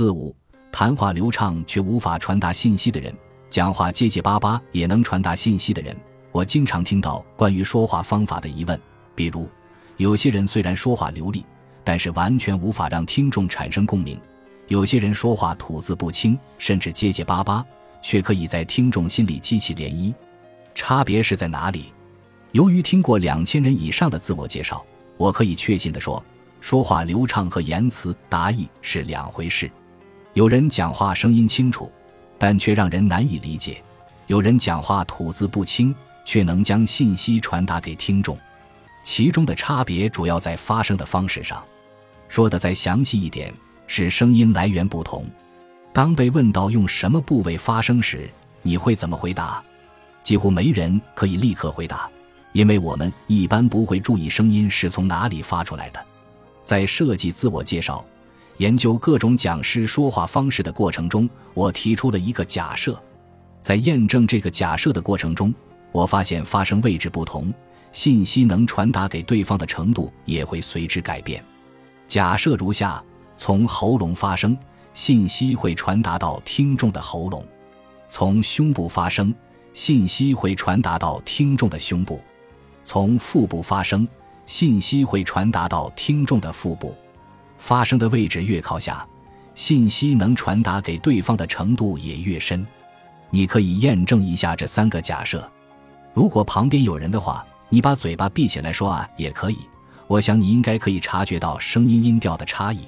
四五，谈话流畅却无法传达信息的人，讲话结结巴巴也能传达信息的人。我经常听到关于说话方法的疑问，比如，有些人虽然说话流利，但是完全无法让听众产生共鸣；有些人说话吐字不清，甚至结结巴巴，却可以在听众心里激起涟漪。差别是在哪里？由于听过两千人以上的自我介绍，我可以确信地说，说话流畅和言辞达意是两回事。有人讲话声音清楚，但却让人难以理解；有人讲话吐字不清。却能将信息传达给听众，其中的差别主要在发声的方式上。说的再详细一点，是声音来源不同。当被问到用什么部位发声时，你会怎么回答？几乎没人可以立刻回答，因为我们一般不会注意声音是从哪里发出来的。在设计自我介绍、研究各种讲师说话方式的过程中，我提出了一个假设，在验证这个假设的过程中。我发现发声位置不同，信息能传达给对方的程度也会随之改变。假设如下：从喉咙发声，信息会传达到听众的喉咙；从胸部发声，信息会传达到听众的胸部；从腹部发声，信息会传达到听众的腹部。发声的位置越靠下，信息能传达给对方的程度也越深。你可以验证一下这三个假设。如果旁边有人的话，你把嘴巴闭起来说啊也可以。我想你应该可以察觉到声音音调的差异。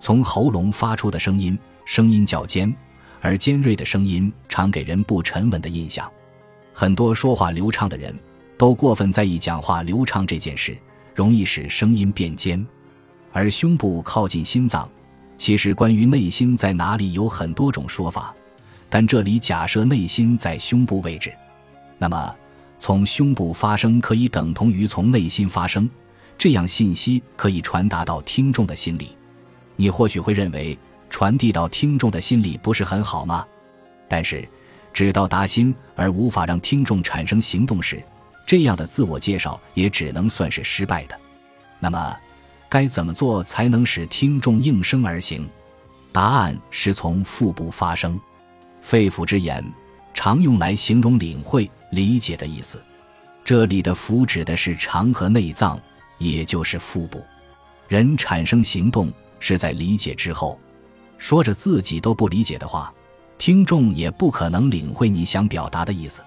从喉咙发出的声音，声音较尖，而尖锐的声音常给人不沉稳的印象。很多说话流畅的人都过分在意讲话流畅这件事，容易使声音变尖。而胸部靠近心脏，其实关于内心在哪里有很多种说法，但这里假设内心在胸部位置，那么。从胸部发声可以等同于从内心发声，这样信息可以传达到听众的心里。你或许会认为传递到听众的心里不是很好吗？但是，只到达心而无法让听众产生行动时，这样的自我介绍也只能算是失败的。那么，该怎么做才能使听众应声而行？答案是从腹部发声。肺腑之言，常用来形容领会。理解的意思，这里的“腑”指的是肠和内脏，也就是腹部。人产生行动是在理解之后。说着自己都不理解的话，听众也不可能领会你想表达的意思。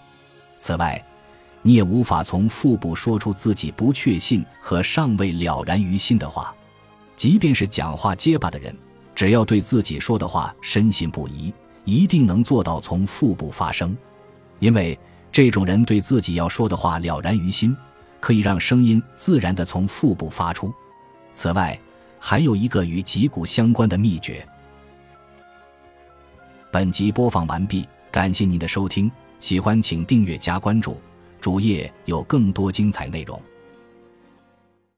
此外，你也无法从腹部说出自己不确信和尚未了然于心的话。即便是讲话结巴的人，只要对自己说的话深信不疑，一定能做到从腹部发声，因为。这种人对自己要说的话了然于心，可以让声音自然地从腹部发出。此外，还有一个与脊骨相关的秘诀。本集播放完毕，感谢您的收听，喜欢请订阅加关注，主页有更多精彩内容。